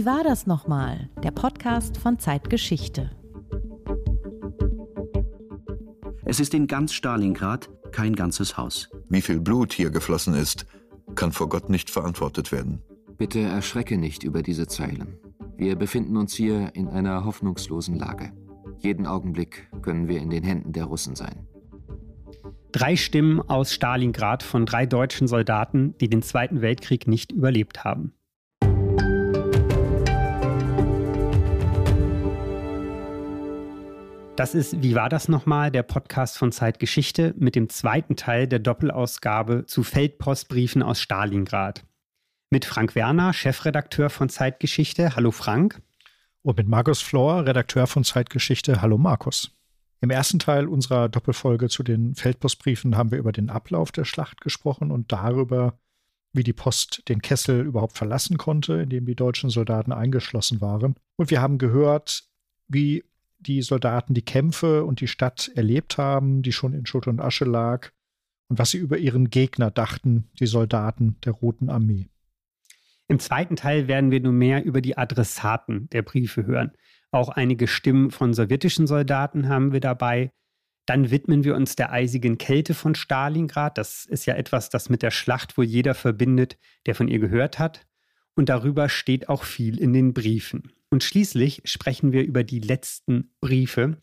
Wie war das nochmal? Der Podcast von Zeitgeschichte. Es ist in ganz Stalingrad kein ganzes Haus. Wie viel Blut hier geflossen ist, kann vor Gott nicht verantwortet werden. Bitte erschrecke nicht über diese Zeilen. Wir befinden uns hier in einer hoffnungslosen Lage. Jeden Augenblick können wir in den Händen der Russen sein. Drei Stimmen aus Stalingrad von drei deutschen Soldaten, die den Zweiten Weltkrieg nicht überlebt haben. Das ist Wie war das nochmal? Der Podcast von Zeitgeschichte mit dem zweiten Teil der Doppelausgabe zu Feldpostbriefen aus Stalingrad. Mit Frank Werner, Chefredakteur von Zeitgeschichte. Hallo Frank. Und mit Markus Flor, Redakteur von Zeitgeschichte. Hallo Markus. Im ersten Teil unserer Doppelfolge zu den Feldpostbriefen haben wir über den Ablauf der Schlacht gesprochen und darüber, wie die Post den Kessel überhaupt verlassen konnte, in dem die deutschen Soldaten eingeschlossen waren. Und wir haben gehört, wie die Soldaten die Kämpfe und die Stadt erlebt haben, die schon in Schutt und Asche lag, und was sie über ihren Gegner dachten, die Soldaten der Roten Armee. Im zweiten Teil werden wir nun mehr über die Adressaten der Briefe hören. Auch einige Stimmen von sowjetischen Soldaten haben wir dabei. Dann widmen wir uns der eisigen Kälte von Stalingrad. Das ist ja etwas, das mit der Schlacht wohl jeder verbindet, der von ihr gehört hat. Und darüber steht auch viel in den Briefen. Und schließlich sprechen wir über die letzten Briefe,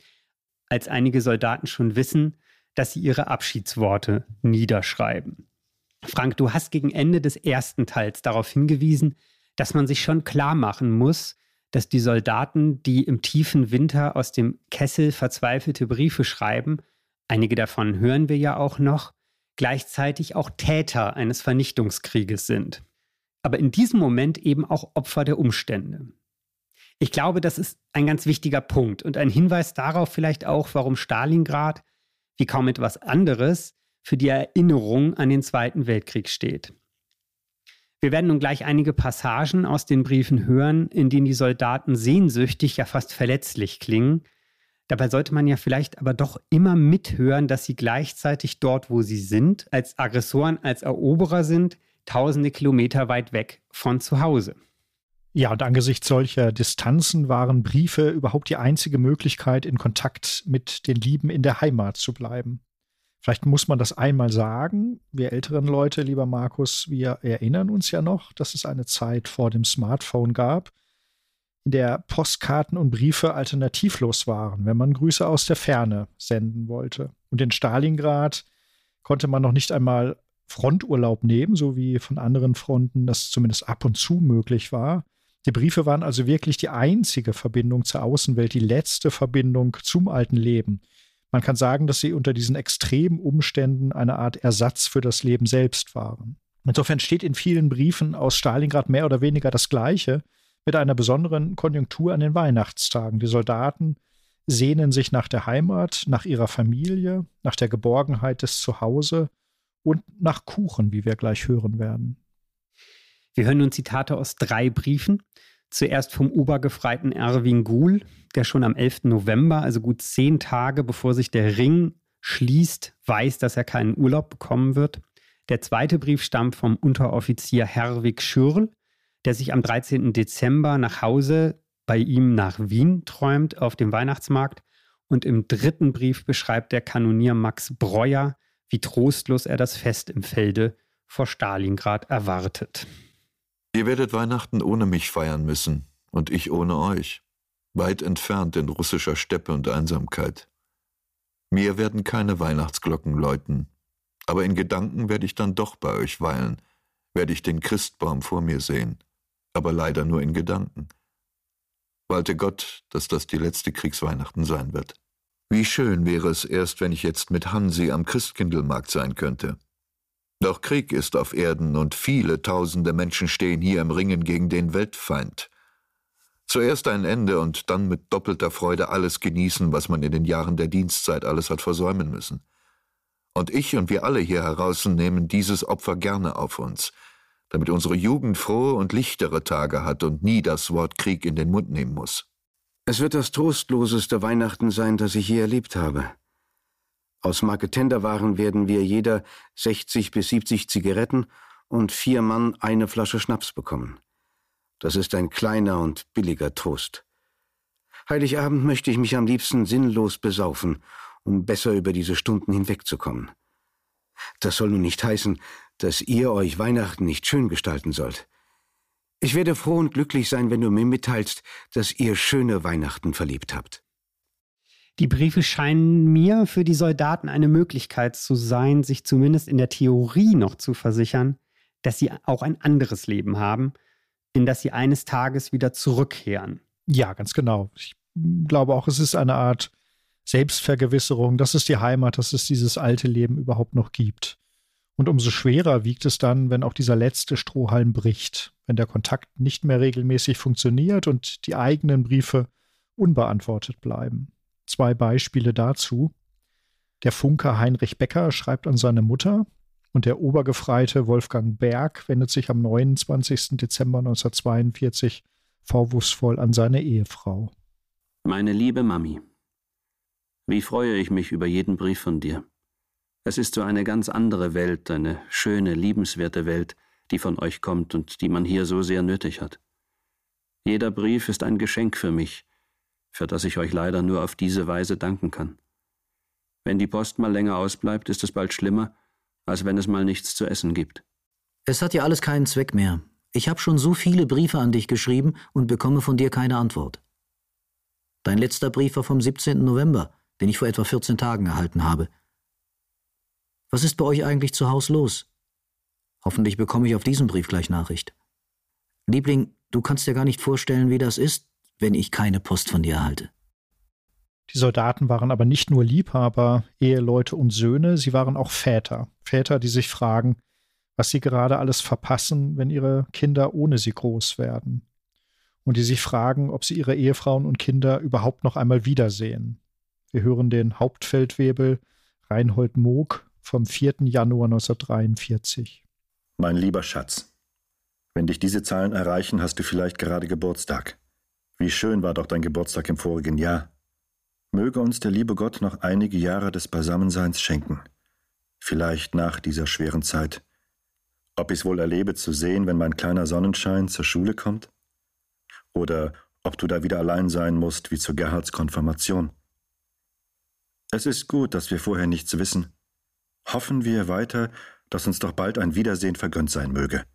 als einige Soldaten schon wissen, dass sie ihre Abschiedsworte niederschreiben. Frank, du hast gegen Ende des ersten Teils darauf hingewiesen, dass man sich schon klar machen muss, dass die Soldaten, die im tiefen Winter aus dem Kessel verzweifelte Briefe schreiben, einige davon hören wir ja auch noch, gleichzeitig auch Täter eines Vernichtungskrieges sind. Aber in diesem Moment eben auch Opfer der Umstände. Ich glaube, das ist ein ganz wichtiger Punkt und ein Hinweis darauf vielleicht auch, warum Stalingrad, wie kaum etwas anderes, für die Erinnerung an den Zweiten Weltkrieg steht. Wir werden nun gleich einige Passagen aus den Briefen hören, in denen die Soldaten sehnsüchtig, ja fast verletzlich klingen. Dabei sollte man ja vielleicht aber doch immer mithören, dass sie gleichzeitig dort, wo sie sind, als Aggressoren, als Eroberer sind, tausende Kilometer weit weg von zu Hause. Ja, und angesichts solcher Distanzen waren Briefe überhaupt die einzige Möglichkeit, in Kontakt mit den Lieben in der Heimat zu bleiben. Vielleicht muss man das einmal sagen. Wir älteren Leute, lieber Markus, wir erinnern uns ja noch, dass es eine Zeit vor dem Smartphone gab, in der Postkarten und Briefe alternativlos waren, wenn man Grüße aus der Ferne senden wollte. Und in Stalingrad konnte man noch nicht einmal Fronturlaub nehmen, so wie von anderen Fronten das zumindest ab und zu möglich war. Die Briefe waren also wirklich die einzige Verbindung zur Außenwelt, die letzte Verbindung zum alten Leben. Man kann sagen, dass sie unter diesen extremen Umständen eine Art Ersatz für das Leben selbst waren. Insofern steht in vielen Briefen aus Stalingrad mehr oder weniger das Gleiche mit einer besonderen Konjunktur an den Weihnachtstagen. Die Soldaten sehnen sich nach der Heimat, nach ihrer Familie, nach der Geborgenheit des Zuhause und nach Kuchen, wie wir gleich hören werden. Wir hören nun Zitate aus drei Briefen. Zuerst vom Obergefreiten Erwin Guhl, der schon am 11. November, also gut zehn Tage bevor sich der Ring schließt, weiß, dass er keinen Urlaub bekommen wird. Der zweite Brief stammt vom Unteroffizier Herwig Schürl, der sich am 13. Dezember nach Hause bei ihm nach Wien träumt auf dem Weihnachtsmarkt. Und im dritten Brief beschreibt der Kanonier Max Breuer, wie trostlos er das Fest im Felde vor Stalingrad erwartet. Ihr werdet Weihnachten ohne mich feiern müssen und ich ohne euch, weit entfernt in russischer Steppe und Einsamkeit. Mir werden keine Weihnachtsglocken läuten, aber in Gedanken werde ich dann doch bei euch weilen, werde ich den Christbaum vor mir sehen, aber leider nur in Gedanken. Walte Gott, dass das die letzte Kriegsweihnachten sein wird. Wie schön wäre es erst, wenn ich jetzt mit Hansi am Christkindlmarkt sein könnte. Doch Krieg ist auf Erden und viele tausende Menschen stehen hier im Ringen gegen den Weltfeind. Zuerst ein Ende und dann mit doppelter Freude alles genießen, was man in den Jahren der Dienstzeit alles hat versäumen müssen. Und ich und wir alle hier heraußen nehmen dieses Opfer gerne auf uns, damit unsere Jugend frohe und lichtere Tage hat und nie das Wort Krieg in den Mund nehmen muss. Es wird das trostloseste Weihnachten sein, das ich je erlebt habe. Aus Marketenderwaren werden wir jeder 60 bis 70 Zigaretten und vier Mann eine Flasche Schnaps bekommen. Das ist ein kleiner und billiger Trost. Heiligabend möchte ich mich am liebsten sinnlos besaufen, um besser über diese Stunden hinwegzukommen. Das soll nun nicht heißen, dass ihr euch Weihnachten nicht schön gestalten sollt. Ich werde froh und glücklich sein, wenn du mir mitteilst, dass ihr schöne Weihnachten verlebt habt. Die Briefe scheinen mir für die Soldaten eine Möglichkeit zu sein, sich zumindest in der Theorie noch zu versichern, dass sie auch ein anderes Leben haben, in das sie eines Tages wieder zurückkehren. Ja, ganz genau. Ich glaube auch, es ist eine Art Selbstvergewisserung, dass es die Heimat, dass es dieses alte Leben überhaupt noch gibt. Und umso schwerer wiegt es dann, wenn auch dieser letzte Strohhalm bricht, wenn der Kontakt nicht mehr regelmäßig funktioniert und die eigenen Briefe unbeantwortet bleiben. Zwei Beispiele dazu. Der Funker Heinrich Becker schreibt an seine Mutter und der Obergefreite Wolfgang Berg wendet sich am 29. Dezember 1942 vorwurfsvoll an seine Ehefrau. Meine liebe Mami, wie freue ich mich über jeden Brief von dir. Es ist so eine ganz andere Welt, eine schöne, liebenswerte Welt, die von euch kommt und die man hier so sehr nötig hat. Jeder Brief ist ein Geschenk für mich, für das ich euch leider nur auf diese Weise danken kann. Wenn die Post mal länger ausbleibt, ist es bald schlimmer, als wenn es mal nichts zu essen gibt. Es hat ja alles keinen Zweck mehr. Ich habe schon so viele Briefe an dich geschrieben und bekomme von dir keine Antwort. Dein letzter Brief war vom 17. November, den ich vor etwa 14 Tagen erhalten habe. Was ist bei euch eigentlich zu Haus los? Hoffentlich bekomme ich auf diesen Brief gleich Nachricht. Liebling, du kannst dir gar nicht vorstellen, wie das ist, wenn ich keine Post von dir erhalte. Die Soldaten waren aber nicht nur Liebhaber, Eheleute und Söhne, sie waren auch Väter. Väter, die sich fragen, was sie gerade alles verpassen, wenn ihre Kinder ohne sie groß werden. Und die sich fragen, ob sie ihre Ehefrauen und Kinder überhaupt noch einmal wiedersehen. Wir hören den Hauptfeldwebel Reinhold Moog vom 4. Januar 1943. Mein lieber Schatz, wenn dich diese Zahlen erreichen, hast du vielleicht gerade Geburtstag. Wie schön war doch dein Geburtstag im vorigen Jahr. Möge uns der liebe Gott noch einige Jahre des Beisammenseins schenken. Vielleicht nach dieser schweren Zeit. Ob ich es wohl erlebe zu sehen, wenn mein kleiner Sonnenschein zur Schule kommt? Oder ob du da wieder allein sein musst wie zu Gerhards Konfirmation. Es ist gut, dass wir vorher nichts wissen, Hoffen wir weiter, dass uns doch bald ein Wiedersehen vergönnt sein möge.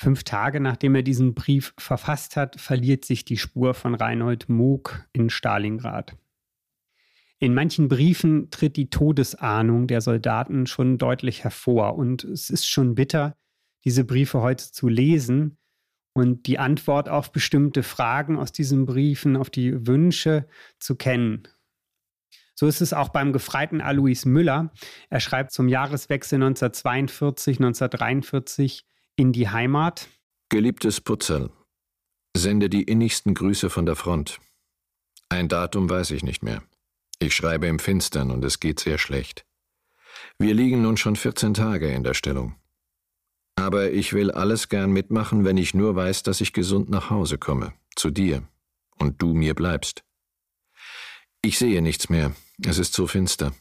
Fünf Tage nachdem er diesen Brief verfasst hat, verliert sich die Spur von Reinhold Moog in Stalingrad. In manchen Briefen tritt die Todesahnung der Soldaten schon deutlich hervor und es ist schon bitter, diese Briefe heute zu lesen und die Antwort auf bestimmte Fragen aus diesen Briefen, auf die Wünsche zu kennen. So ist es auch beim Gefreiten Alois Müller. Er schreibt zum Jahreswechsel 1942-1943 in die Heimat. Geliebtes Putzel, sende die innigsten Grüße von der Front. Ein Datum weiß ich nicht mehr. Ich schreibe im Finstern und es geht sehr schlecht. Wir liegen nun schon 14 Tage in der Stellung. Aber ich will alles gern mitmachen, wenn ich nur weiß, dass ich gesund nach Hause komme, zu dir, und du mir bleibst. Ich sehe nichts mehr, es ist so finster.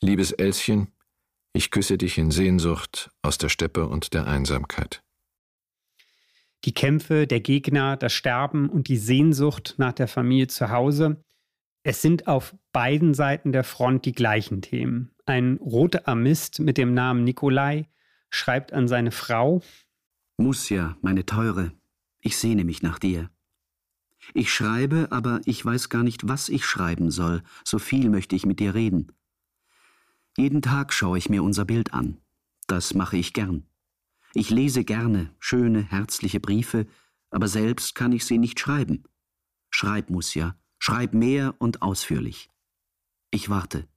Liebes Elschen, ich küsse dich in Sehnsucht aus der Steppe und der Einsamkeit. Die Kämpfe, der Gegner, das Sterben und die Sehnsucht nach der Familie zu Hause, es sind auf beiden Seiten der Front die gleichen Themen. Ein roter Armist mit dem Namen Nikolai schreibt an seine Frau Musja, meine Teure, ich sehne mich nach dir. Ich schreibe, aber ich weiß gar nicht, was ich schreiben soll, so viel möchte ich mit dir reden. Jeden Tag schaue ich mir unser Bild an. Das mache ich gern. Ich lese gerne schöne, herzliche Briefe, aber selbst kann ich sie nicht schreiben. Schreib, Musja, schreib mehr und ausführlich. Ich warte.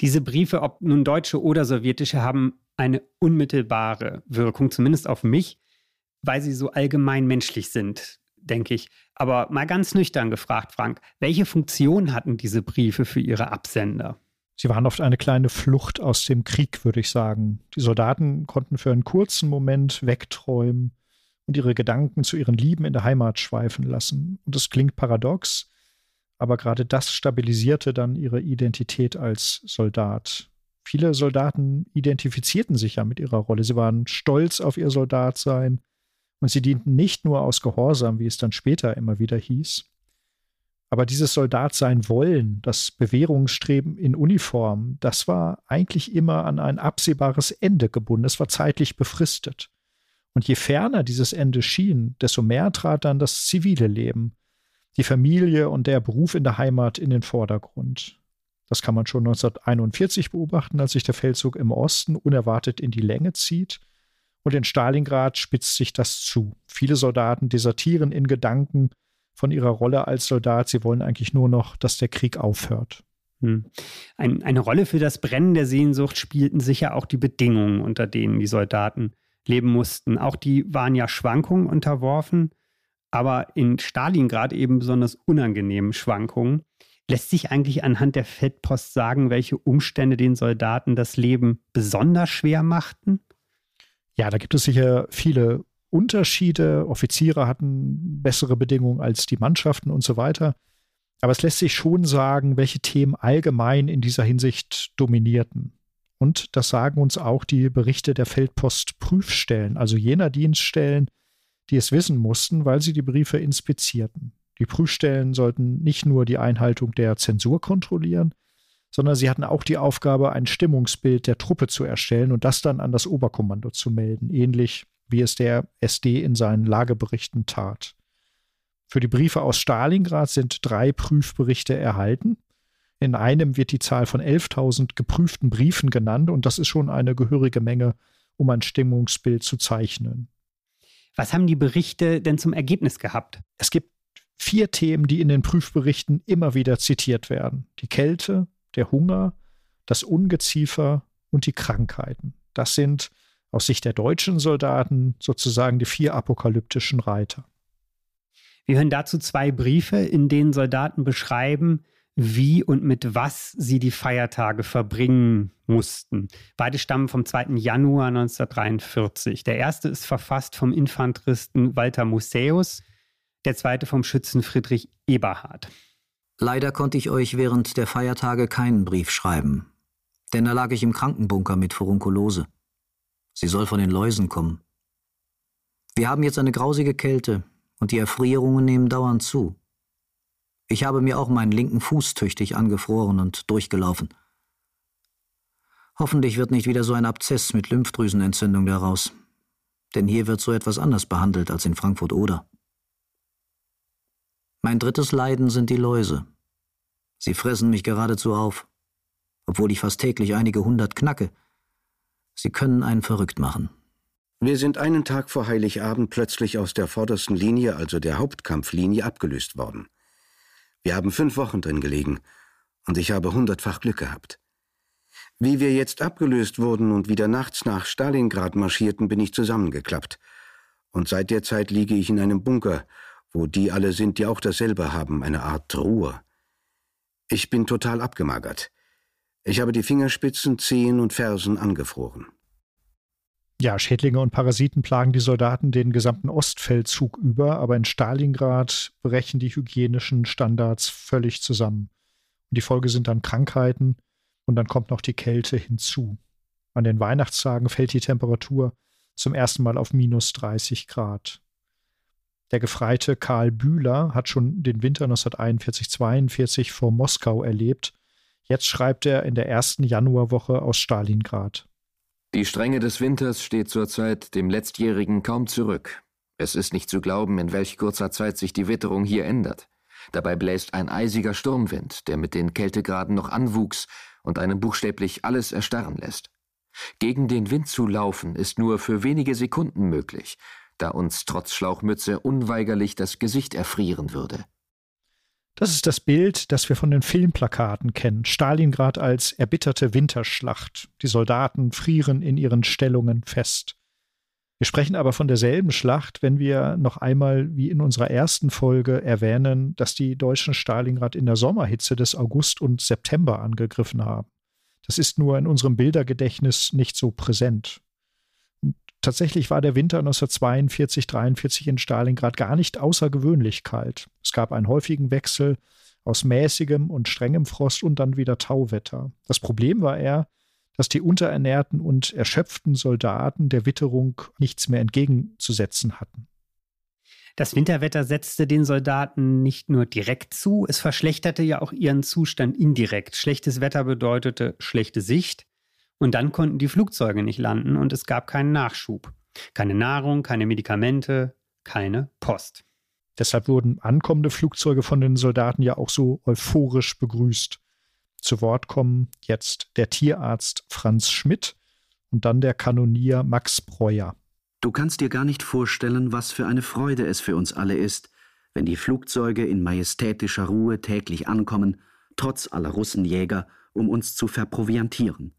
Diese Briefe, ob nun deutsche oder sowjetische, haben eine unmittelbare Wirkung, zumindest auf mich, weil sie so allgemein menschlich sind denke ich. Aber mal ganz nüchtern gefragt, Frank, welche Funktion hatten diese Briefe für ihre Absender? Sie waren oft eine kleine Flucht aus dem Krieg, würde ich sagen. Die Soldaten konnten für einen kurzen Moment wegträumen und ihre Gedanken zu ihren Lieben in der Heimat schweifen lassen. Und das klingt paradox, aber gerade das stabilisierte dann ihre Identität als Soldat. Viele Soldaten identifizierten sich ja mit ihrer Rolle. Sie waren stolz auf ihr Soldatsein Und sie dienten nicht nur aus Gehorsam, wie es dann später immer wieder hieß. Aber dieses Soldatsein wollen, das Bewährungsstreben in Uniform, das war eigentlich immer an ein absehbares Ende gebunden. Es war zeitlich befristet. Und je ferner dieses Ende schien, desto mehr trat dann das zivile Leben, die Familie und der Beruf in der Heimat in den Vordergrund. Das kann man schon 1941 beobachten, als sich der Feldzug im Osten unerwartet in die Länge zieht. Und in Stalingrad spitzt sich das zu. Viele Soldaten desertieren in Gedanken von ihrer Rolle als Soldat. Sie wollen eigentlich nur noch, dass der Krieg aufhört. Hm. Ein, eine Rolle für das Brennen der Sehnsucht spielten sicher auch die Bedingungen, unter denen die Soldaten leben mussten. Auch die waren ja Schwankungen unterworfen, aber in Stalingrad eben besonders unangenehmen Schwankungen. Lässt sich eigentlich anhand der Feldpost sagen, welche Umstände den Soldaten das Leben besonders schwer machten? Ja, da gibt es sicher viele Unterschiede. Offiziere hatten bessere Bedingungen als die Mannschaften und so weiter. Aber es lässt sich schon sagen, welche Themen allgemein in dieser Hinsicht dominierten. Und das sagen uns auch die Berichte der Feldpost-Prüfstellen, also jener Dienststellen, die es wissen mussten, weil sie die Briefe inspizierten. Die Prüfstellen sollten nicht nur die Einhaltung der Zensur kontrollieren, sondern sie hatten auch die Aufgabe, ein Stimmungsbild der Truppe zu erstellen und das dann an das Oberkommando zu melden, ähnlich wie es der SD in seinen Lageberichten tat. Für die Briefe aus Stalingrad sind drei Prüfberichte erhalten. In einem wird die Zahl von 11.000 geprüften Briefen genannt und das ist schon eine gehörige Menge, um ein Stimmungsbild zu zeichnen. Was haben die Berichte denn zum Ergebnis gehabt? Es gibt vier Themen, die in den Prüfberichten immer wieder zitiert werden. Die Kälte, der Hunger, das Ungeziefer und die Krankheiten. Das sind aus Sicht der deutschen Soldaten sozusagen die vier apokalyptischen Reiter. Wir hören dazu zwei Briefe, in denen Soldaten beschreiben, wie und mit was sie die Feiertage verbringen mussten. Beide stammen vom 2. Januar 1943. Der erste ist verfasst vom Infanteristen Walter Museus, der zweite vom Schützen Friedrich Eberhard. Leider konnte ich euch während der Feiertage keinen Brief schreiben, denn da lag ich im Krankenbunker mit Furunkulose. Sie soll von den Läusen kommen. Wir haben jetzt eine grausige Kälte und die Erfrierungen nehmen dauernd zu. Ich habe mir auch meinen linken Fuß tüchtig angefroren und durchgelaufen. Hoffentlich wird nicht wieder so ein Abzess mit Lymphdrüsenentzündung daraus, denn hier wird so etwas anders behandelt als in Frankfurt oder. Mein drittes Leiden sind die Läuse. Sie fressen mich geradezu auf, obwohl ich fast täglich einige hundert knacke. Sie können einen verrückt machen. Wir sind einen Tag vor Heiligabend plötzlich aus der vordersten Linie, also der Hauptkampflinie, abgelöst worden. Wir haben fünf Wochen drin gelegen und ich habe hundertfach Glück gehabt. Wie wir jetzt abgelöst wurden und wieder nachts nach Stalingrad marschierten, bin ich zusammengeklappt. Und seit der Zeit liege ich in einem Bunker, wo die alle sind, die auch dasselbe haben, eine Art Ruhe. Ich bin total abgemagert. Ich habe die Fingerspitzen, Zehen und Fersen angefroren. Ja, Schädlinge und Parasiten plagen die Soldaten den gesamten Ostfeldzug über, aber in Stalingrad brechen die hygienischen Standards völlig zusammen. Und die Folge sind dann Krankheiten und dann kommt noch die Kälte hinzu. An den Weihnachtstagen fällt die Temperatur zum ersten Mal auf minus 30 Grad. Der Gefreite Karl Bühler hat schon den Winter 1941-42 vor Moskau erlebt. Jetzt schreibt er in der ersten Januarwoche aus Stalingrad. Die Strenge des Winters steht zurzeit dem letztjährigen kaum zurück. Es ist nicht zu glauben, in welch kurzer Zeit sich die Witterung hier ändert. Dabei bläst ein eisiger Sturmwind, der mit den Kältegraden noch anwuchs und einem buchstäblich alles erstarren lässt. Gegen den Wind zu laufen ist nur für wenige Sekunden möglich, da uns trotz Schlauchmütze unweigerlich das Gesicht erfrieren würde. Das ist das Bild, das wir von den Filmplakaten kennen. Stalingrad als erbitterte Winterschlacht. Die Soldaten frieren in ihren Stellungen fest. Wir sprechen aber von derselben Schlacht, wenn wir noch einmal, wie in unserer ersten Folge, erwähnen, dass die Deutschen Stalingrad in der Sommerhitze des August und September angegriffen haben. Das ist nur in unserem Bildergedächtnis nicht so präsent. Tatsächlich war der Winter 1942, 43 in Stalingrad gar nicht außergewöhnlich kalt. Es gab einen häufigen Wechsel aus mäßigem und strengem Frost und dann wieder Tauwetter. Das Problem war eher, dass die unterernährten und erschöpften Soldaten der Witterung nichts mehr entgegenzusetzen hatten. Das Winterwetter setzte den Soldaten nicht nur direkt zu, es verschlechterte ja auch ihren Zustand indirekt. Schlechtes Wetter bedeutete schlechte Sicht und dann konnten die Flugzeuge nicht landen und es gab keinen Nachschub. Keine Nahrung, keine Medikamente, keine Post. Deshalb wurden ankommende Flugzeuge von den Soldaten ja auch so euphorisch begrüßt. Zu Wort kommen jetzt der Tierarzt Franz Schmidt und dann der Kanonier Max Breuer. Du kannst dir gar nicht vorstellen, was für eine Freude es für uns alle ist, wenn die Flugzeuge in majestätischer Ruhe täglich ankommen, trotz aller Russenjäger, um uns zu verproviantieren.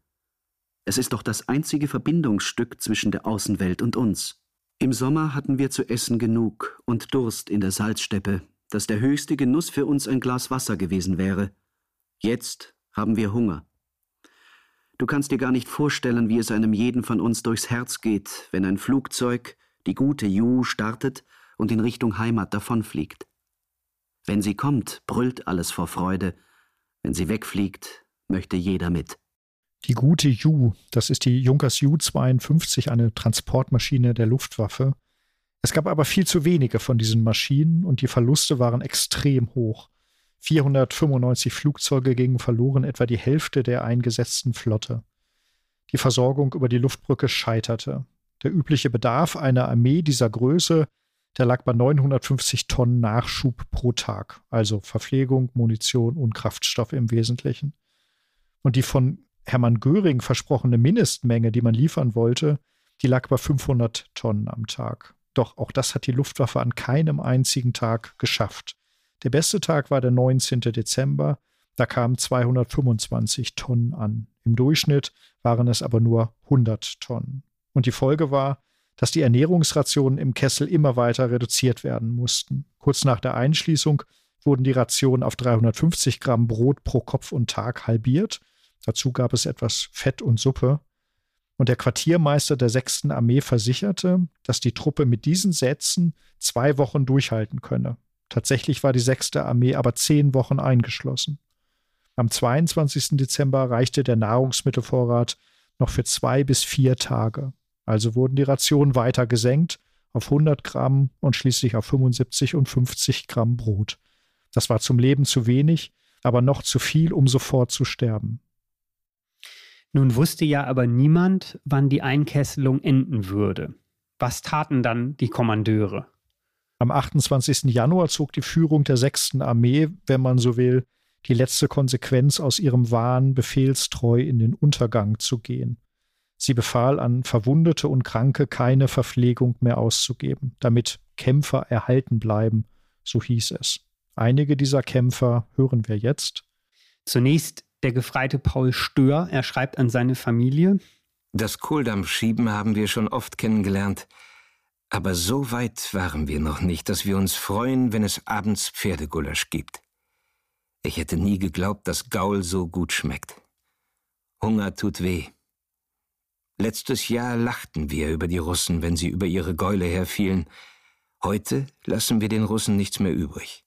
Es ist doch das einzige Verbindungsstück zwischen der Außenwelt und uns. Im Sommer hatten wir zu essen genug und Durst in der Salzsteppe, dass der höchste Genuss für uns ein Glas Wasser gewesen wäre. Jetzt haben wir Hunger. Du kannst dir gar nicht vorstellen, wie es einem jeden von uns durchs Herz geht, wenn ein Flugzeug, die gute Ju, startet und in Richtung Heimat davonfliegt. Wenn sie kommt, brüllt alles vor Freude. Wenn sie wegfliegt, möchte jeder mit. Die gute Ju, das ist die Junkers Ju-52, eine Transportmaschine der Luftwaffe. Es gab aber viel zu wenige von diesen Maschinen und die Verluste waren extrem hoch. 495 Flugzeuge gingen verloren, etwa die Hälfte der eingesetzten Flotte. Die Versorgung über die Luftbrücke scheiterte. Der übliche Bedarf einer Armee dieser Größe, der lag bei 950 Tonnen Nachschub pro Tag, also Verpflegung, Munition und Kraftstoff im Wesentlichen. Und die von Hermann Göring versprochene Mindestmenge, die man liefern wollte, die lag bei 500 Tonnen am Tag. Doch auch das hat die Luftwaffe an keinem einzigen Tag geschafft. Der beste Tag war der 19. Dezember. Da kamen 225 Tonnen an. Im Durchschnitt waren es aber nur 100 Tonnen. Und die Folge war, dass die Ernährungsrationen im Kessel immer weiter reduziert werden mussten. Kurz nach der Einschließung wurden die Rationen auf 350 Gramm Brot pro Kopf und Tag halbiert. Dazu gab es etwas Fett und Suppe. Und der Quartiermeister der 6. Armee versicherte, dass die Truppe mit diesen Sätzen zwei Wochen durchhalten könne. Tatsächlich war die 6. Armee aber zehn Wochen eingeschlossen. Am 22. Dezember reichte der Nahrungsmittelvorrat noch für zwei bis vier Tage. Also wurden die Rationen weiter gesenkt auf 100 Gramm und schließlich auf 75 und 50 Gramm Brot. Das war zum Leben zu wenig, aber noch zu viel, um sofort zu sterben. Nun wusste ja aber niemand, wann die Einkesselung enden würde. Was taten dann die Kommandeure? Am 28. Januar zog die Führung der 6. Armee, wenn man so will, die letzte Konsequenz aus ihrem Wahn, befehlstreu in den Untergang zu gehen. Sie befahl an Verwundete und Kranke keine Verpflegung mehr auszugeben, damit Kämpfer erhalten bleiben, so hieß es. Einige dieser Kämpfer hören wir jetzt. Zunächst der Gefreite Paul Stör, er schreibt an seine Familie. Das Kohldampfschieben haben wir schon oft kennengelernt. Aber so weit waren wir noch nicht, dass wir uns freuen, wenn es abends Pferdegulasch gibt. Ich hätte nie geglaubt, dass Gaul so gut schmeckt. Hunger tut weh. Letztes Jahr lachten wir über die Russen, wenn sie über ihre Gäule herfielen. Heute lassen wir den Russen nichts mehr übrig.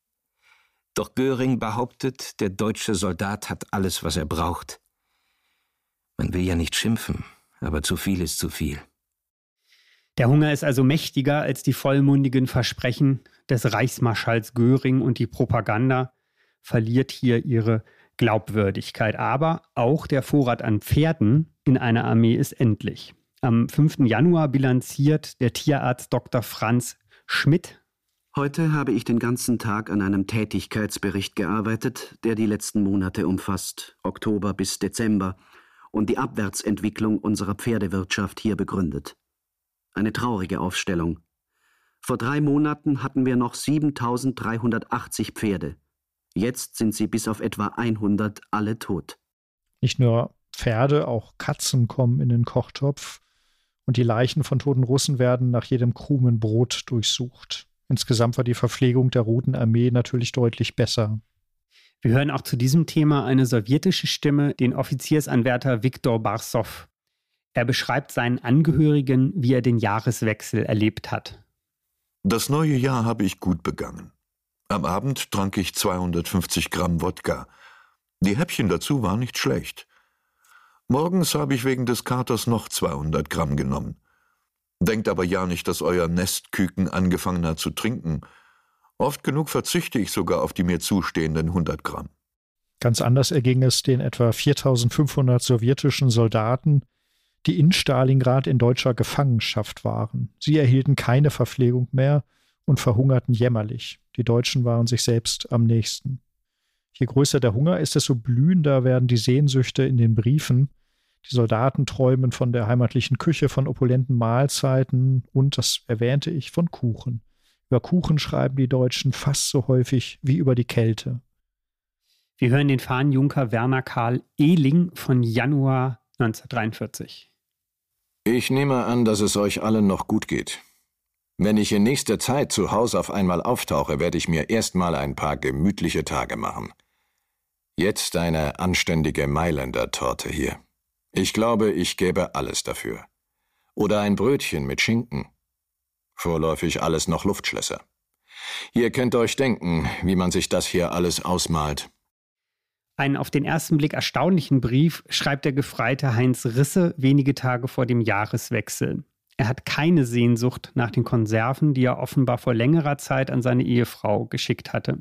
Doch Göring behauptet, der deutsche Soldat hat alles, was er braucht. Man will ja nicht schimpfen, aber zu viel ist zu viel. Der Hunger ist also mächtiger als die vollmundigen Versprechen des Reichsmarschalls Göring und die Propaganda verliert hier ihre Glaubwürdigkeit. Aber auch der Vorrat an Pferden in einer Armee ist endlich. Am 5. Januar bilanziert der Tierarzt Dr. Franz Schmidt. Heute habe ich den ganzen Tag an einem Tätigkeitsbericht gearbeitet, der die letzten Monate umfasst, Oktober bis Dezember, und die Abwärtsentwicklung unserer Pferdewirtschaft hier begründet. Eine traurige Aufstellung. Vor drei Monaten hatten wir noch 7380 Pferde. Jetzt sind sie bis auf etwa 100 alle tot. Nicht nur Pferde, auch Katzen kommen in den Kochtopf und die Leichen von toten Russen werden nach jedem Krumen Brot durchsucht. Insgesamt war die Verpflegung der Roten Armee natürlich deutlich besser. Wir hören auch zu diesem Thema eine sowjetische Stimme, den Offiziersanwärter Viktor Barsow. Er beschreibt seinen Angehörigen, wie er den Jahreswechsel erlebt hat. Das neue Jahr habe ich gut begangen. Am Abend trank ich 250 Gramm Wodka. Die Häppchen dazu waren nicht schlecht. Morgens habe ich wegen des Katers noch 200 Gramm genommen. Denkt aber ja nicht, dass euer Nestküken angefangen hat zu trinken. Oft genug verzichte ich sogar auf die mir zustehenden 100 Gramm. Ganz anders erging es den etwa 4500 sowjetischen Soldaten, die in Stalingrad in deutscher Gefangenschaft waren. Sie erhielten keine Verpflegung mehr und verhungerten jämmerlich. Die Deutschen waren sich selbst am nächsten. Je größer der Hunger ist, desto blühender werden die Sehnsüchte in den Briefen. Die Soldaten träumen von der heimatlichen Küche, von opulenten Mahlzeiten und, das erwähnte ich, von Kuchen. Über Kuchen schreiben die Deutschen fast so häufig wie über die Kälte. Wir hören den Fahnenjunker Werner Karl Ehling von Januar 1943. Ich nehme an, dass es euch allen noch gut geht. Wenn ich in nächster Zeit zu Hause auf einmal auftauche, werde ich mir erstmal ein paar gemütliche Tage machen. Jetzt eine anständige Mailänder Torte hier. Ich glaube, ich gäbe alles dafür. Oder ein Brötchen mit Schinken. Vorläufig alles noch Luftschlösser. Ihr könnt euch denken, wie man sich das hier alles ausmalt. Einen auf den ersten Blick erstaunlichen Brief schreibt der Gefreite Heinz Risse wenige Tage vor dem Jahreswechsel. Er hat keine Sehnsucht nach den Konserven, die er offenbar vor längerer Zeit an seine Ehefrau geschickt hatte.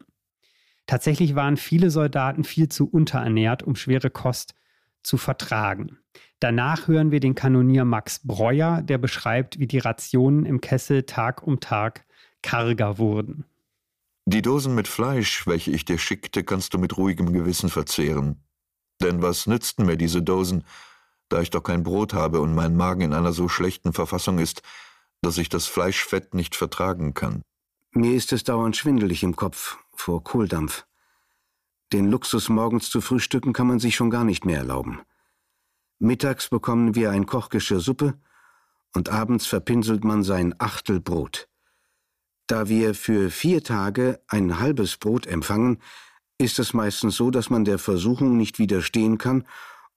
Tatsächlich waren viele Soldaten viel zu unterernährt, um schwere Kost zu vertragen. Danach hören wir den Kanonier Max Breuer, der beschreibt, wie die Rationen im Kessel Tag um Tag karger wurden. Die Dosen mit Fleisch, welche ich dir schickte, kannst du mit ruhigem Gewissen verzehren. Denn was nützten mir diese Dosen, da ich doch kein Brot habe und mein Magen in einer so schlechten Verfassung ist, dass ich das Fleischfett nicht vertragen kann. Mir ist es dauernd schwindelig im Kopf vor Kohldampf. Den Luxus morgens zu frühstücken kann man sich schon gar nicht mehr erlauben. Mittags bekommen wir ein Kochgeschirr Suppe und abends verpinselt man sein Achtel Brot. Da wir für vier Tage ein halbes Brot empfangen, ist es meistens so, dass man der Versuchung nicht widerstehen kann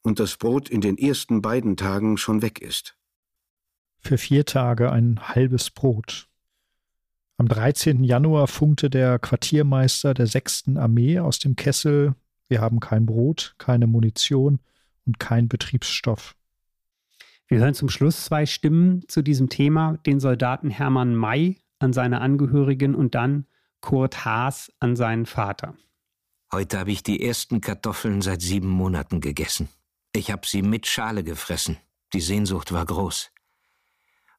und das Brot in den ersten beiden Tagen schon weg ist. Für vier Tage ein halbes Brot. Am 13. Januar funkte der Quartiermeister der 6. Armee aus dem Kessel, wir haben kein Brot, keine Munition und kein Betriebsstoff. Wir hören zum Schluss zwei Stimmen zu diesem Thema, den Soldaten Hermann May an seine Angehörigen und dann Kurt Haas an seinen Vater. Heute habe ich die ersten Kartoffeln seit sieben Monaten gegessen. Ich habe sie mit Schale gefressen. Die Sehnsucht war groß.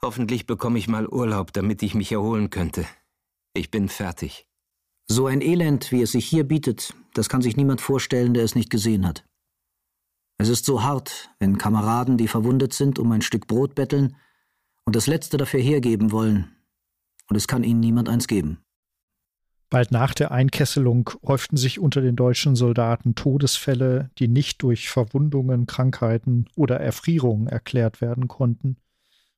Hoffentlich bekomme ich mal Urlaub, damit ich mich erholen könnte. Ich bin fertig. So ein Elend, wie es sich hier bietet, das kann sich niemand vorstellen, der es nicht gesehen hat. Es ist so hart, wenn Kameraden, die verwundet sind, um ein Stück Brot betteln und das Letzte dafür hergeben wollen, und es kann ihnen niemand eins geben. Bald nach der Einkesselung häuften sich unter den deutschen Soldaten Todesfälle, die nicht durch Verwundungen, Krankheiten oder Erfrierungen erklärt werden konnten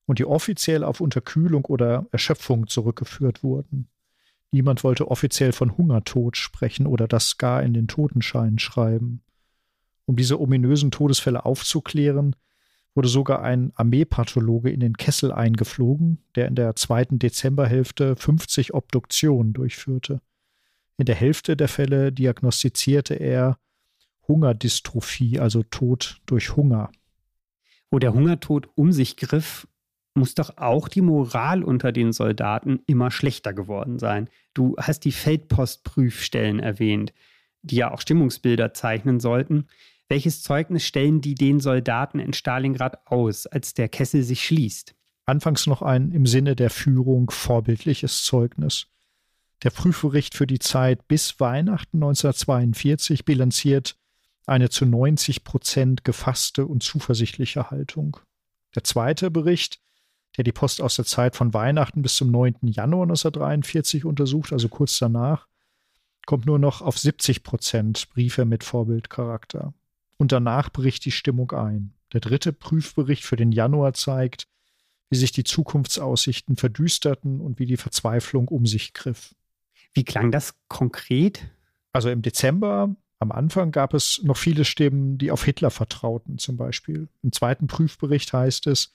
und die offiziell auf Unterkühlung oder Erschöpfung zurückgeführt wurden. Niemand wollte offiziell von Hungertod sprechen oder das gar in den Totenschein schreiben. Um diese ominösen Todesfälle aufzuklären, wurde sogar ein Armeepathologe in den Kessel eingeflogen, der in der zweiten Dezemberhälfte 50 Obduktionen durchführte. In der Hälfte der Fälle diagnostizierte er Hungerdystrophie, also Tod durch Hunger. Wo der Hungertod um sich griff, muss doch auch die Moral unter den Soldaten immer schlechter geworden sein. Du hast die Feldpostprüfstellen erwähnt, die ja auch Stimmungsbilder zeichnen sollten. Welches Zeugnis stellen die den Soldaten in Stalingrad aus, als der Kessel sich schließt? Anfangs noch ein im Sinne der Führung vorbildliches Zeugnis. Der Prüfbericht für die Zeit bis Weihnachten 1942 bilanziert eine zu 90 Prozent gefasste und zuversichtliche Haltung. Der zweite Bericht der die Post aus der Zeit von Weihnachten bis zum 9. Januar 1943 untersucht, also kurz danach, kommt nur noch auf 70 Prozent Briefe mit Vorbildcharakter. Und danach bricht die Stimmung ein. Der dritte Prüfbericht für den Januar zeigt, wie sich die Zukunftsaussichten verdüsterten und wie die Verzweiflung um sich griff. Wie klang das konkret? Also im Dezember, am Anfang gab es noch viele Stimmen, die auf Hitler vertrauten, zum Beispiel. Im zweiten Prüfbericht heißt es,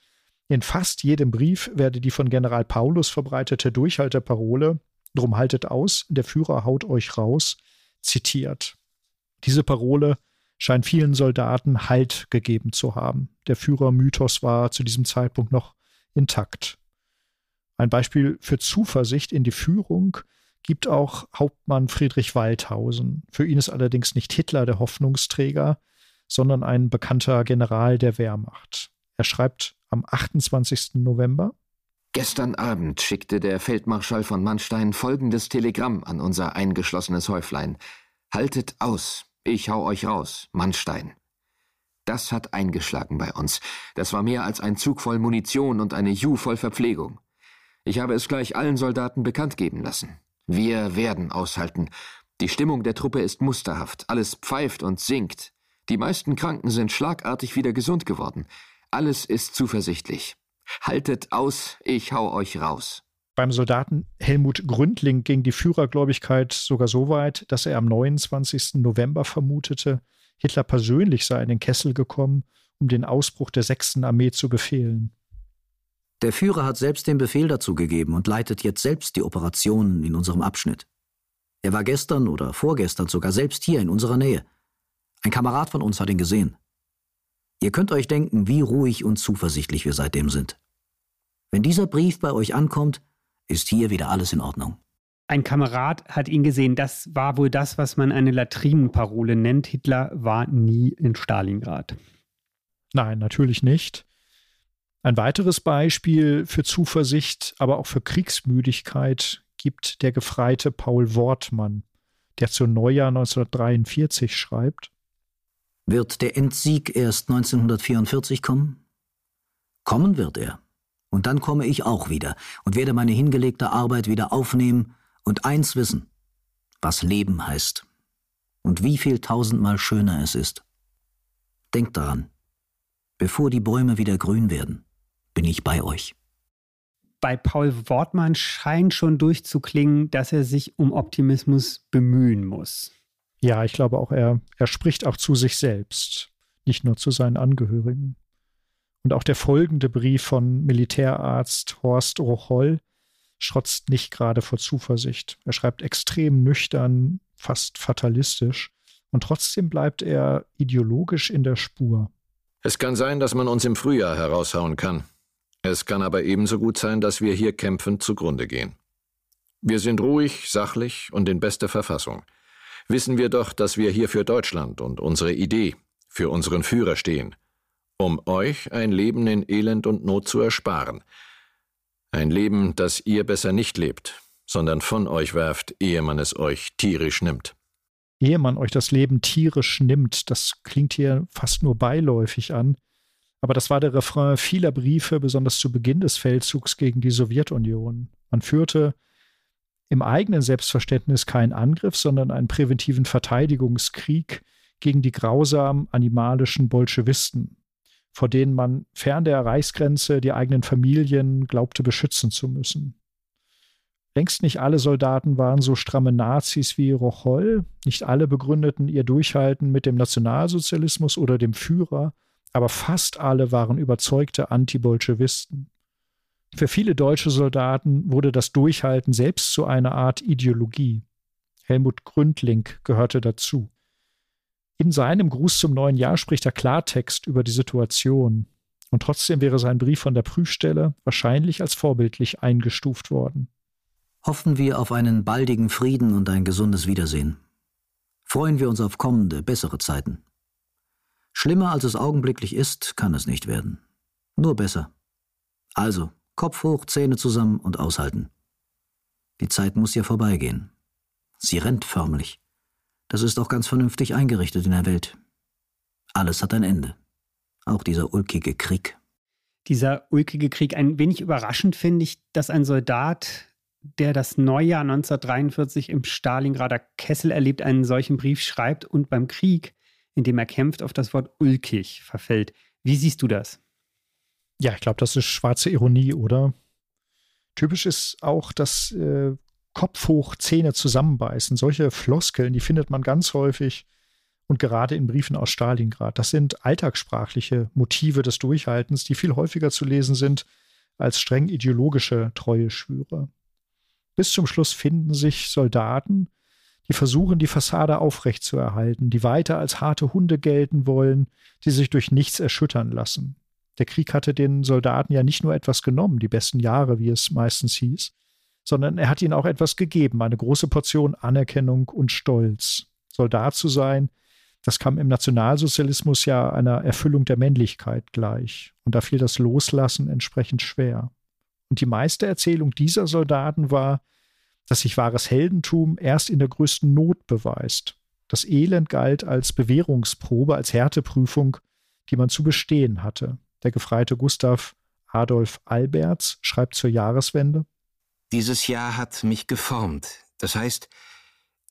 in fast jedem Brief werde die von General Paulus verbreitete Durchhalteparole Drum haltet aus, der Führer haut euch raus, zitiert. Diese Parole scheint vielen Soldaten Halt gegeben zu haben. Der Führermythos war zu diesem Zeitpunkt noch intakt. Ein Beispiel für Zuversicht in die Führung gibt auch Hauptmann Friedrich Waldhausen. Für ihn ist allerdings nicht Hitler der Hoffnungsträger, sondern ein bekannter General der Wehrmacht. Er schreibt am 28. November Gestern Abend schickte der Feldmarschall von Mannstein folgendes Telegramm an unser eingeschlossenes Häuflein. Haltet aus, ich hau euch raus, Mannstein. Das hat eingeschlagen bei uns. Das war mehr als ein Zug voll Munition und eine Ju voll Verpflegung. Ich habe es gleich allen Soldaten bekannt geben lassen. Wir werden aushalten. Die Stimmung der Truppe ist musterhaft. Alles pfeift und singt. Die meisten Kranken sind schlagartig wieder gesund geworden. Alles ist zuversichtlich. Haltet aus, ich hau euch raus. Beim Soldaten Helmut Gründling ging die Führergläubigkeit sogar so weit, dass er am 29. November vermutete, Hitler persönlich sei in den Kessel gekommen, um den Ausbruch der 6. Armee zu befehlen. Der Führer hat selbst den Befehl dazu gegeben und leitet jetzt selbst die Operationen in unserem Abschnitt. Er war gestern oder vorgestern sogar selbst hier in unserer Nähe. Ein Kamerad von uns hat ihn gesehen. Ihr könnt euch denken, wie ruhig und zuversichtlich wir seitdem sind. Wenn dieser Brief bei euch ankommt, ist hier wieder alles in Ordnung. Ein Kamerad hat ihn gesehen. Das war wohl das, was man eine Latrinenparole nennt. Hitler war nie in Stalingrad. Nein, natürlich nicht. Ein weiteres Beispiel für Zuversicht, aber auch für Kriegsmüdigkeit gibt der Gefreite Paul Wortmann, der zu Neujahr 1943 schreibt. Wird der Endsieg erst 1944 kommen? Kommen wird er. Und dann komme ich auch wieder und werde meine hingelegte Arbeit wieder aufnehmen und eins wissen, was Leben heißt und wie viel tausendmal schöner es ist. Denkt daran, bevor die Bäume wieder grün werden, bin ich bei euch. Bei Paul Wortmann scheint schon durchzuklingen, dass er sich um Optimismus bemühen muss. Ja, ich glaube auch, er, er spricht auch zu sich selbst, nicht nur zu seinen Angehörigen. Und auch der folgende Brief von Militärarzt Horst Rocholl strotzt nicht gerade vor Zuversicht. Er schreibt extrem nüchtern, fast fatalistisch, und trotzdem bleibt er ideologisch in der Spur. Es kann sein, dass man uns im Frühjahr heraushauen kann. Es kann aber ebenso gut sein, dass wir hier kämpfend zugrunde gehen. Wir sind ruhig, sachlich und in bester Verfassung. Wissen wir doch, dass wir hier für Deutschland und unsere Idee, für unseren Führer stehen, um euch ein Leben in Elend und Not zu ersparen. Ein Leben, das ihr besser nicht lebt, sondern von euch werft, ehe man es euch tierisch nimmt. Ehe man euch das Leben tierisch nimmt, das klingt hier fast nur beiläufig an. Aber das war der Refrain vieler Briefe, besonders zu Beginn des Feldzugs gegen die Sowjetunion. Man führte im eigenen Selbstverständnis keinen Angriff, sondern einen präventiven Verteidigungskrieg gegen die grausamen animalischen Bolschewisten, vor denen man fern der Reichsgrenze die eigenen Familien glaubte beschützen zu müssen. Längst nicht alle Soldaten waren so stramme Nazis wie Rocholl, nicht alle begründeten ihr Durchhalten mit dem Nationalsozialismus oder dem Führer, aber fast alle waren überzeugte Antibolschewisten. Für viele deutsche Soldaten wurde das Durchhalten selbst zu einer Art Ideologie. Helmut Gründling gehörte dazu. In seinem Gruß zum neuen Jahr spricht er Klartext über die Situation. Und trotzdem wäre sein Brief von der Prüfstelle wahrscheinlich als vorbildlich eingestuft worden. Hoffen wir auf einen baldigen Frieden und ein gesundes Wiedersehen. Freuen wir uns auf kommende, bessere Zeiten. Schlimmer als es augenblicklich ist, kann es nicht werden. Nur besser. Also, Kopf hoch, Zähne zusammen und aushalten. Die Zeit muss ja vorbeigehen. Sie rennt förmlich. Das ist auch ganz vernünftig eingerichtet in der Welt. Alles hat ein Ende. Auch dieser ulkige Krieg. Dieser ulkige Krieg. Ein wenig überraschend finde ich, dass ein Soldat, der das Neujahr 1943 im Stalingrader Kessel erlebt, einen solchen Brief schreibt und beim Krieg in dem er kämpft, auf das Wort ulkig verfällt. Wie siehst du das? Ja, ich glaube, das ist schwarze Ironie, oder? Typisch ist auch das äh, Kopf hoch, Zähne zusammenbeißen. Solche Floskeln, die findet man ganz häufig und gerade in Briefen aus Stalingrad. Das sind alltagssprachliche Motive des Durchhaltens, die viel häufiger zu lesen sind als streng ideologische Treueschwüre. Bis zum Schluss finden sich Soldaten, die versuchen, die Fassade aufrechtzuerhalten, die weiter als harte Hunde gelten wollen, die sich durch nichts erschüttern lassen. Der Krieg hatte den Soldaten ja nicht nur etwas genommen, die besten Jahre, wie es meistens hieß, sondern er hat ihnen auch etwas gegeben, eine große Portion Anerkennung und Stolz. Soldat zu sein, das kam im Nationalsozialismus ja einer Erfüllung der Männlichkeit gleich. Und da fiel das Loslassen entsprechend schwer. Und die meiste Erzählung dieser Soldaten war, dass sich wahres Heldentum erst in der größten Not beweist. Das Elend galt als Bewährungsprobe, als Härteprüfung, die man zu bestehen hatte. Der Gefreite Gustav Adolf Alberts schreibt zur Jahreswende Dieses Jahr hat mich geformt. Das heißt,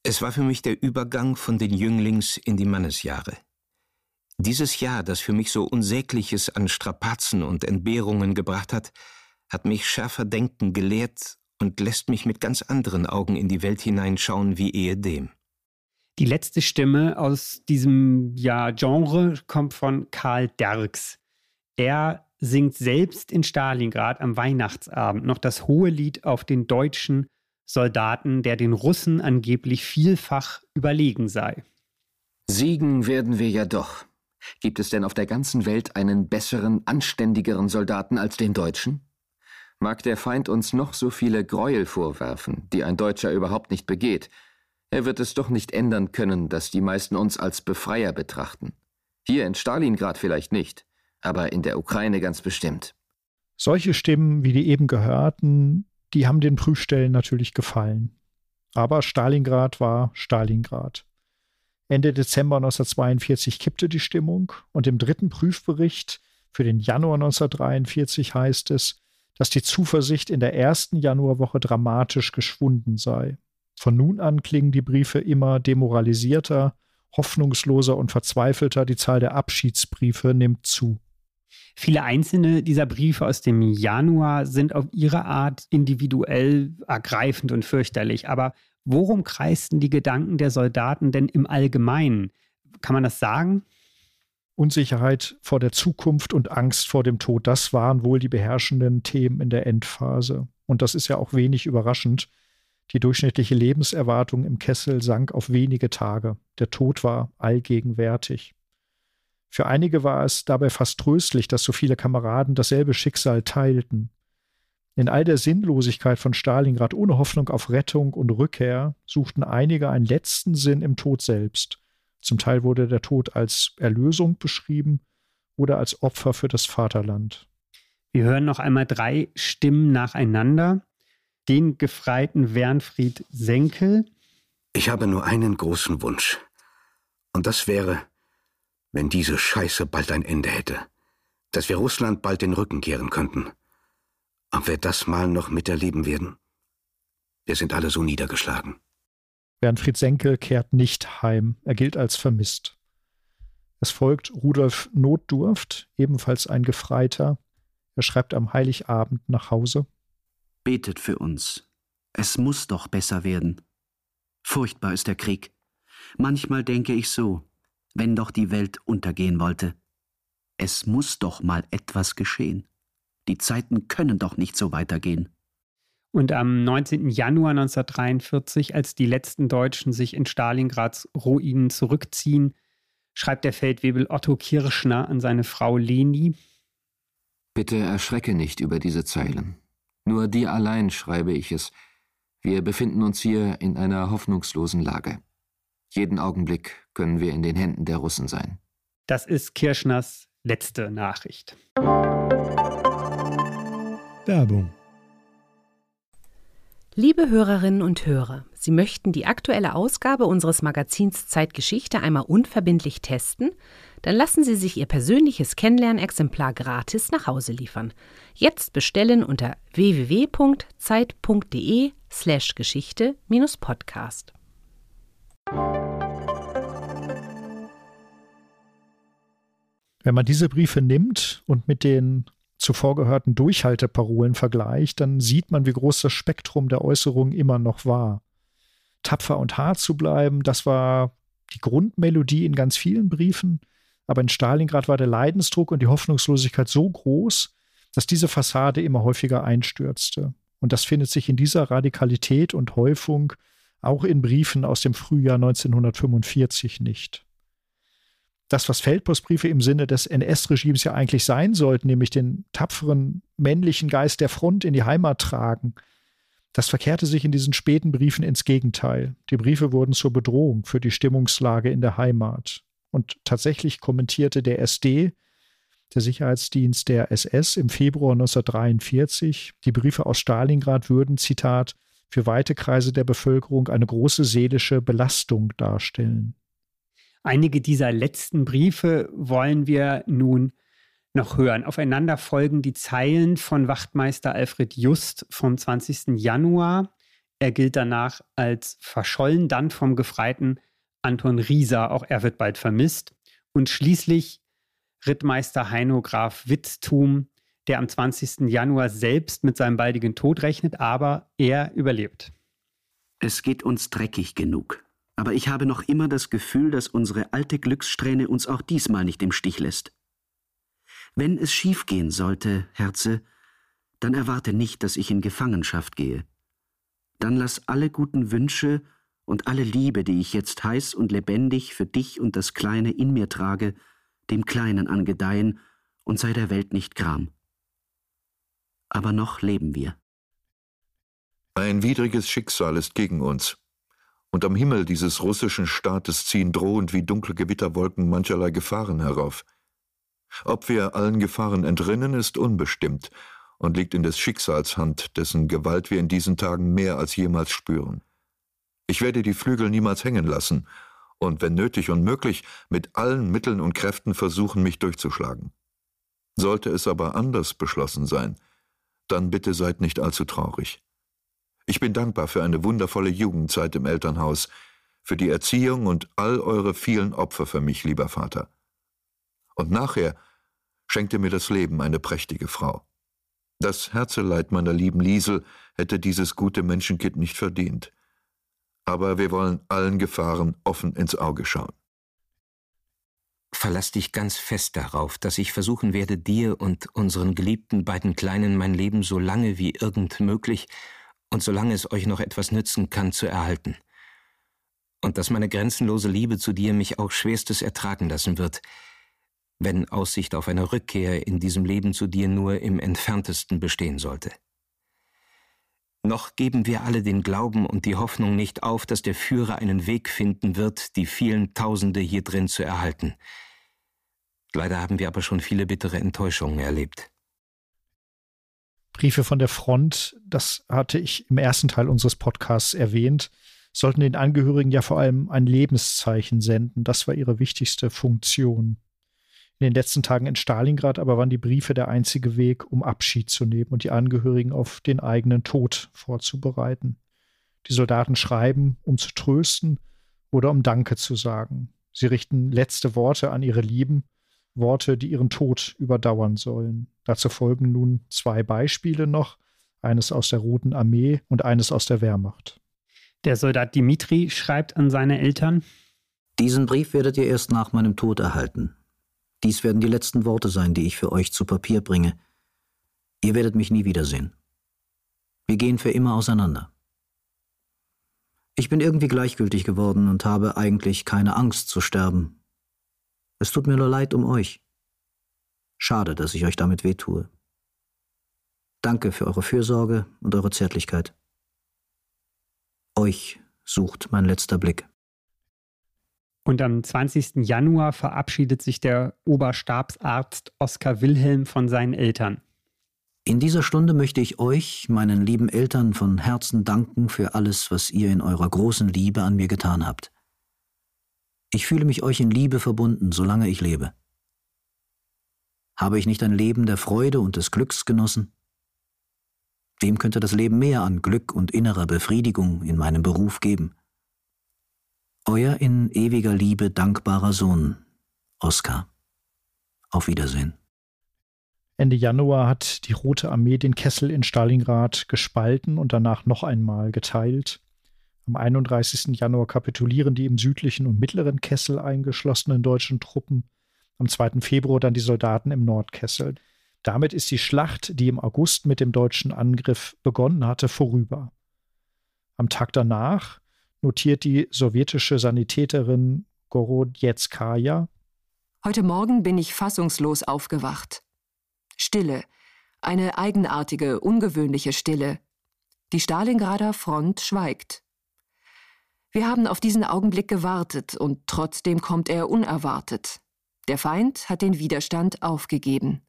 es war für mich der Übergang von den Jünglings in die Mannesjahre. Dieses Jahr, das für mich so Unsägliches an Strapazen und Entbehrungen gebracht hat, hat mich schärfer denken gelehrt und lässt mich mit ganz anderen Augen in die Welt hineinschauen wie ehedem. Die letzte Stimme aus diesem ja, Genre kommt von Karl Derks. Er singt selbst in Stalingrad am Weihnachtsabend noch das hohe Lied auf den deutschen Soldaten, der den Russen angeblich vielfach überlegen sei. Siegen werden wir ja doch. Gibt es denn auf der ganzen Welt einen besseren, anständigeren Soldaten als den Deutschen? Mag der Feind uns noch so viele Gräuel vorwerfen, die ein Deutscher überhaupt nicht begeht, er wird es doch nicht ändern können, dass die meisten uns als Befreier betrachten. Hier in Stalingrad vielleicht nicht, aber in der Ukraine ganz bestimmt. Solche Stimmen wie die eben gehörten, die haben den Prüfstellen natürlich gefallen. Aber Stalingrad war Stalingrad. Ende Dezember 1942 kippte die Stimmung und im dritten Prüfbericht für den Januar 1943 heißt es, dass die Zuversicht in der ersten Januarwoche dramatisch geschwunden sei. Von nun an klingen die Briefe immer demoralisierter, hoffnungsloser und verzweifelter. Die Zahl der Abschiedsbriefe nimmt zu. Viele einzelne dieser Briefe aus dem Januar sind auf ihre Art individuell ergreifend und fürchterlich. Aber worum kreisten die Gedanken der Soldaten denn im Allgemeinen? Kann man das sagen? Unsicherheit vor der Zukunft und Angst vor dem Tod, das waren wohl die beherrschenden Themen in der Endphase. Und das ist ja auch wenig überraschend. Die durchschnittliche Lebenserwartung im Kessel sank auf wenige Tage. Der Tod war allgegenwärtig. Für einige war es dabei fast tröstlich, dass so viele Kameraden dasselbe Schicksal teilten. In all der Sinnlosigkeit von Stalingrad ohne Hoffnung auf Rettung und Rückkehr suchten einige einen letzten Sinn im Tod selbst. Zum Teil wurde der Tod als Erlösung beschrieben oder als Opfer für das Vaterland. Wir hören noch einmal drei Stimmen nacheinander. Den Gefreiten Wernfried Senkel. Ich habe nur einen großen Wunsch. Und das wäre, wenn diese Scheiße bald ein Ende hätte, dass wir Russland bald den Rücken kehren könnten. Ob wir das mal noch miterleben werden? Wir sind alle so niedergeschlagen. Bernfried Senkel kehrt nicht heim, er gilt als vermisst. Es folgt Rudolf Notdurft, ebenfalls ein Gefreiter. Er schreibt am Heiligabend nach Hause. Betet für uns. Es muss doch besser werden. Furchtbar ist der Krieg. Manchmal denke ich so, wenn doch die Welt untergehen wollte. Es muss doch mal etwas geschehen. Die Zeiten können doch nicht so weitergehen. Und am 19. Januar 1943, als die letzten Deutschen sich in Stalingrads Ruinen zurückziehen, schreibt der Feldwebel Otto Kirschner an seine Frau Leni. Bitte erschrecke nicht über diese Zeilen. Nur dir allein schreibe ich es. Wir befinden uns hier in einer hoffnungslosen Lage. Jeden Augenblick können wir in den Händen der Russen sein. Das ist Kirschners letzte Nachricht. Werbung. Liebe Hörerinnen und Hörer, Sie möchten die aktuelle Ausgabe unseres Magazins Zeitgeschichte einmal unverbindlich testen? Dann lassen Sie sich Ihr persönliches Kennenlernexemplar gratis nach Hause liefern. Jetzt bestellen unter www.zeit.de/slash Geschichte-Podcast. Wenn man diese Briefe nimmt und mit den zuvor gehörten Durchhalteparolen vergleicht, dann sieht man, wie groß das Spektrum der Äußerungen immer noch war. Tapfer und hart zu bleiben, das war die Grundmelodie in ganz vielen Briefen, aber in Stalingrad war der Leidensdruck und die Hoffnungslosigkeit so groß, dass diese Fassade immer häufiger einstürzte. Und das findet sich in dieser Radikalität und Häufung auch in Briefen aus dem Frühjahr 1945 nicht. Das, was Feldpostbriefe im Sinne des NS-Regimes ja eigentlich sein sollten, nämlich den tapferen männlichen Geist der Front in die Heimat tragen, das verkehrte sich in diesen späten Briefen ins Gegenteil. Die Briefe wurden zur Bedrohung für die Stimmungslage in der Heimat. Und tatsächlich kommentierte der SD, der Sicherheitsdienst der SS, im Februar 1943, die Briefe aus Stalingrad würden, Zitat, für weite Kreise der Bevölkerung eine große seelische Belastung darstellen. Einige dieser letzten Briefe wollen wir nun noch hören. Aufeinander folgen die Zeilen von Wachtmeister Alfred Just vom 20. Januar. Er gilt danach als verschollen, dann vom Gefreiten Anton Rieser, auch er wird bald vermisst. Und schließlich Rittmeister Heino Graf Witztum, der am 20. Januar selbst mit seinem baldigen Tod rechnet, aber er überlebt. Es geht uns dreckig genug. Aber ich habe noch immer das Gefühl, dass unsere alte Glückssträhne uns auch diesmal nicht im Stich lässt. Wenn es schiefgehen sollte, Herze, dann erwarte nicht, dass ich in Gefangenschaft gehe. Dann lass alle guten Wünsche und alle Liebe, die ich jetzt heiß und lebendig für dich und das Kleine in mir trage, dem Kleinen angedeihen und sei der Welt nicht Gram. Aber noch leben wir. Ein widriges Schicksal ist gegen uns. Und am Himmel dieses russischen Staates ziehen drohend wie dunkle Gewitterwolken mancherlei Gefahren herauf. Ob wir allen Gefahren entrinnen, ist unbestimmt und liegt in des Schicksals Hand, dessen Gewalt wir in diesen Tagen mehr als jemals spüren. Ich werde die Flügel niemals hängen lassen und, wenn nötig und möglich, mit allen Mitteln und Kräften versuchen, mich durchzuschlagen. Sollte es aber anders beschlossen sein, dann bitte seid nicht allzu traurig. Ich bin dankbar für eine wundervolle Jugendzeit im Elternhaus, für die Erziehung und all eure vielen Opfer für mich, lieber Vater. Und nachher schenkte mir das Leben eine prächtige Frau. Das Herzeleid meiner lieben Liesel hätte dieses gute Menschenkind nicht verdient. Aber wir wollen allen Gefahren offen ins Auge schauen. Verlass dich ganz fest darauf, dass ich versuchen werde, dir und unseren geliebten beiden Kleinen mein Leben so lange wie irgend möglich und solange es euch noch etwas nützen kann, zu erhalten. Und dass meine grenzenlose Liebe zu dir mich auch schwerstes ertragen lassen wird, wenn Aussicht auf eine Rückkehr in diesem Leben zu dir nur im entferntesten bestehen sollte. Noch geben wir alle den Glauben und die Hoffnung nicht auf, dass der Führer einen Weg finden wird, die vielen Tausende hier drin zu erhalten. Leider haben wir aber schon viele bittere Enttäuschungen erlebt. Briefe von der Front, das hatte ich im ersten Teil unseres Podcasts erwähnt, sollten den Angehörigen ja vor allem ein Lebenszeichen senden. Das war ihre wichtigste Funktion in den letzten Tagen in Stalingrad aber waren die Briefe der einzige Weg, um Abschied zu nehmen und die Angehörigen auf den eigenen Tod vorzubereiten. Die Soldaten schreiben, um zu trösten oder um Danke zu sagen. Sie richten letzte Worte an ihre Lieben, Worte, die ihren Tod überdauern sollen. Dazu folgen nun zwei Beispiele noch, eines aus der Roten Armee und eines aus der Wehrmacht. Der Soldat Dimitri schreibt an seine Eltern Diesen Brief werdet ihr erst nach meinem Tod erhalten. Dies werden die letzten Worte sein, die ich für euch zu Papier bringe. Ihr werdet mich nie wiedersehen. Wir gehen für immer auseinander. Ich bin irgendwie gleichgültig geworden und habe eigentlich keine Angst zu sterben. Es tut mir nur leid um euch. Schade, dass ich euch damit wehtue. Danke für eure Fürsorge und eure Zärtlichkeit. Euch sucht mein letzter Blick. Und am 20. Januar verabschiedet sich der Oberstabsarzt Oskar Wilhelm von seinen Eltern. In dieser Stunde möchte ich euch, meinen lieben Eltern, von Herzen danken für alles, was ihr in eurer großen Liebe an mir getan habt. Ich fühle mich euch in Liebe verbunden, solange ich lebe. Habe ich nicht ein Leben der Freude und des Glücks genossen? Wem könnte das Leben mehr an Glück und innerer Befriedigung in meinem Beruf geben? Euer in ewiger Liebe dankbarer Sohn, Oskar. Auf Wiedersehen. Ende Januar hat die Rote Armee den Kessel in Stalingrad gespalten und danach noch einmal geteilt. Am 31. Januar kapitulieren die im südlichen und mittleren Kessel eingeschlossenen deutschen Truppen. Am 2. Februar dann die Soldaten im Nordkessel. Damit ist die Schlacht, die im August mit dem deutschen Angriff begonnen hatte, vorüber. Am Tag danach notiert die sowjetische Sanitäterin Gorodjetskaya, Heute Morgen bin ich fassungslos aufgewacht. Stille, eine eigenartige, ungewöhnliche Stille. Die Stalingrader Front schweigt. Wir haben auf diesen Augenblick gewartet, und trotzdem kommt er unerwartet. Der Feind hat den Widerstand aufgegeben.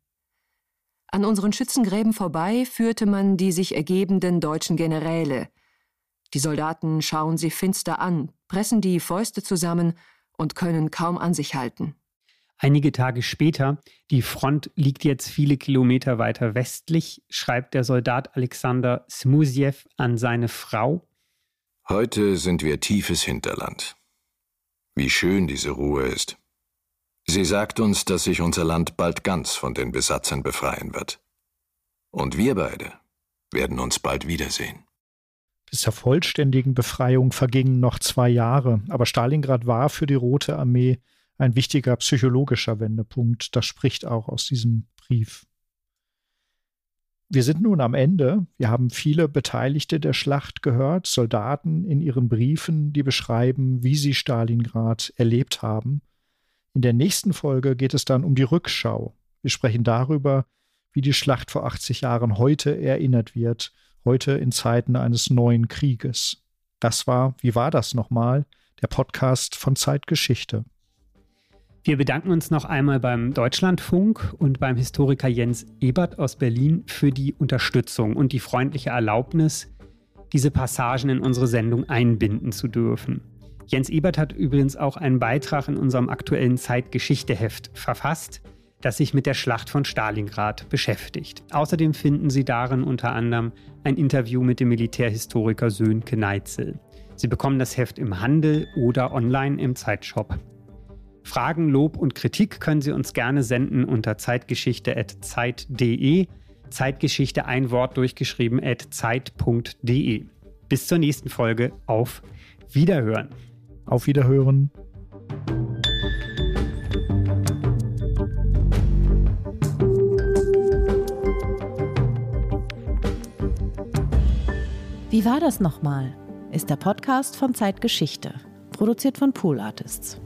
An unseren Schützengräben vorbei führte man die sich ergebenden deutschen Generäle. Die Soldaten schauen sie finster an, pressen die Fäuste zusammen und können kaum an sich halten. Einige Tage später, die Front liegt jetzt viele Kilometer weiter westlich, schreibt der Soldat Alexander Smuzjew an seine Frau. Heute sind wir tiefes Hinterland. Wie schön diese Ruhe ist. Sie sagt uns, dass sich unser Land bald ganz von den Besatzern befreien wird. Und wir beide werden uns bald wiedersehen. Bis zur vollständigen Befreiung vergingen noch zwei Jahre, aber Stalingrad war für die Rote Armee ein wichtiger psychologischer Wendepunkt. Das spricht auch aus diesem Brief. Wir sind nun am Ende. Wir haben viele Beteiligte der Schlacht gehört, Soldaten in ihren Briefen, die beschreiben, wie sie Stalingrad erlebt haben. In der nächsten Folge geht es dann um die Rückschau. Wir sprechen darüber, wie die Schlacht vor 80 Jahren heute erinnert wird, heute in Zeiten eines neuen Krieges. Das war, wie war das nochmal, der Podcast von Zeitgeschichte. Wir bedanken uns noch einmal beim Deutschlandfunk und beim Historiker Jens Ebert aus Berlin für die Unterstützung und die freundliche Erlaubnis, diese Passagen in unsere Sendung einbinden zu dürfen. Jens Ebert hat übrigens auch einen Beitrag in unserem aktuellen Zeitgeschichteheft verfasst, das sich mit der Schlacht von Stalingrad beschäftigt. Außerdem finden Sie darin unter anderem ein Interview mit dem Militärhistoriker Sönke Neitzel. Sie bekommen das Heft im Handel oder online im Zeitshop. Fragen, Lob und Kritik können Sie uns gerne senden unter zeitgeschichte.zeit.de. Zeitgeschichte ein Wort durchgeschrieben at zeit.de. Bis zur nächsten Folge. Auf Wiederhören. Auf Wiederhören. Wie war das nochmal? Ist der Podcast von Zeitgeschichte, produziert von Pool Artists.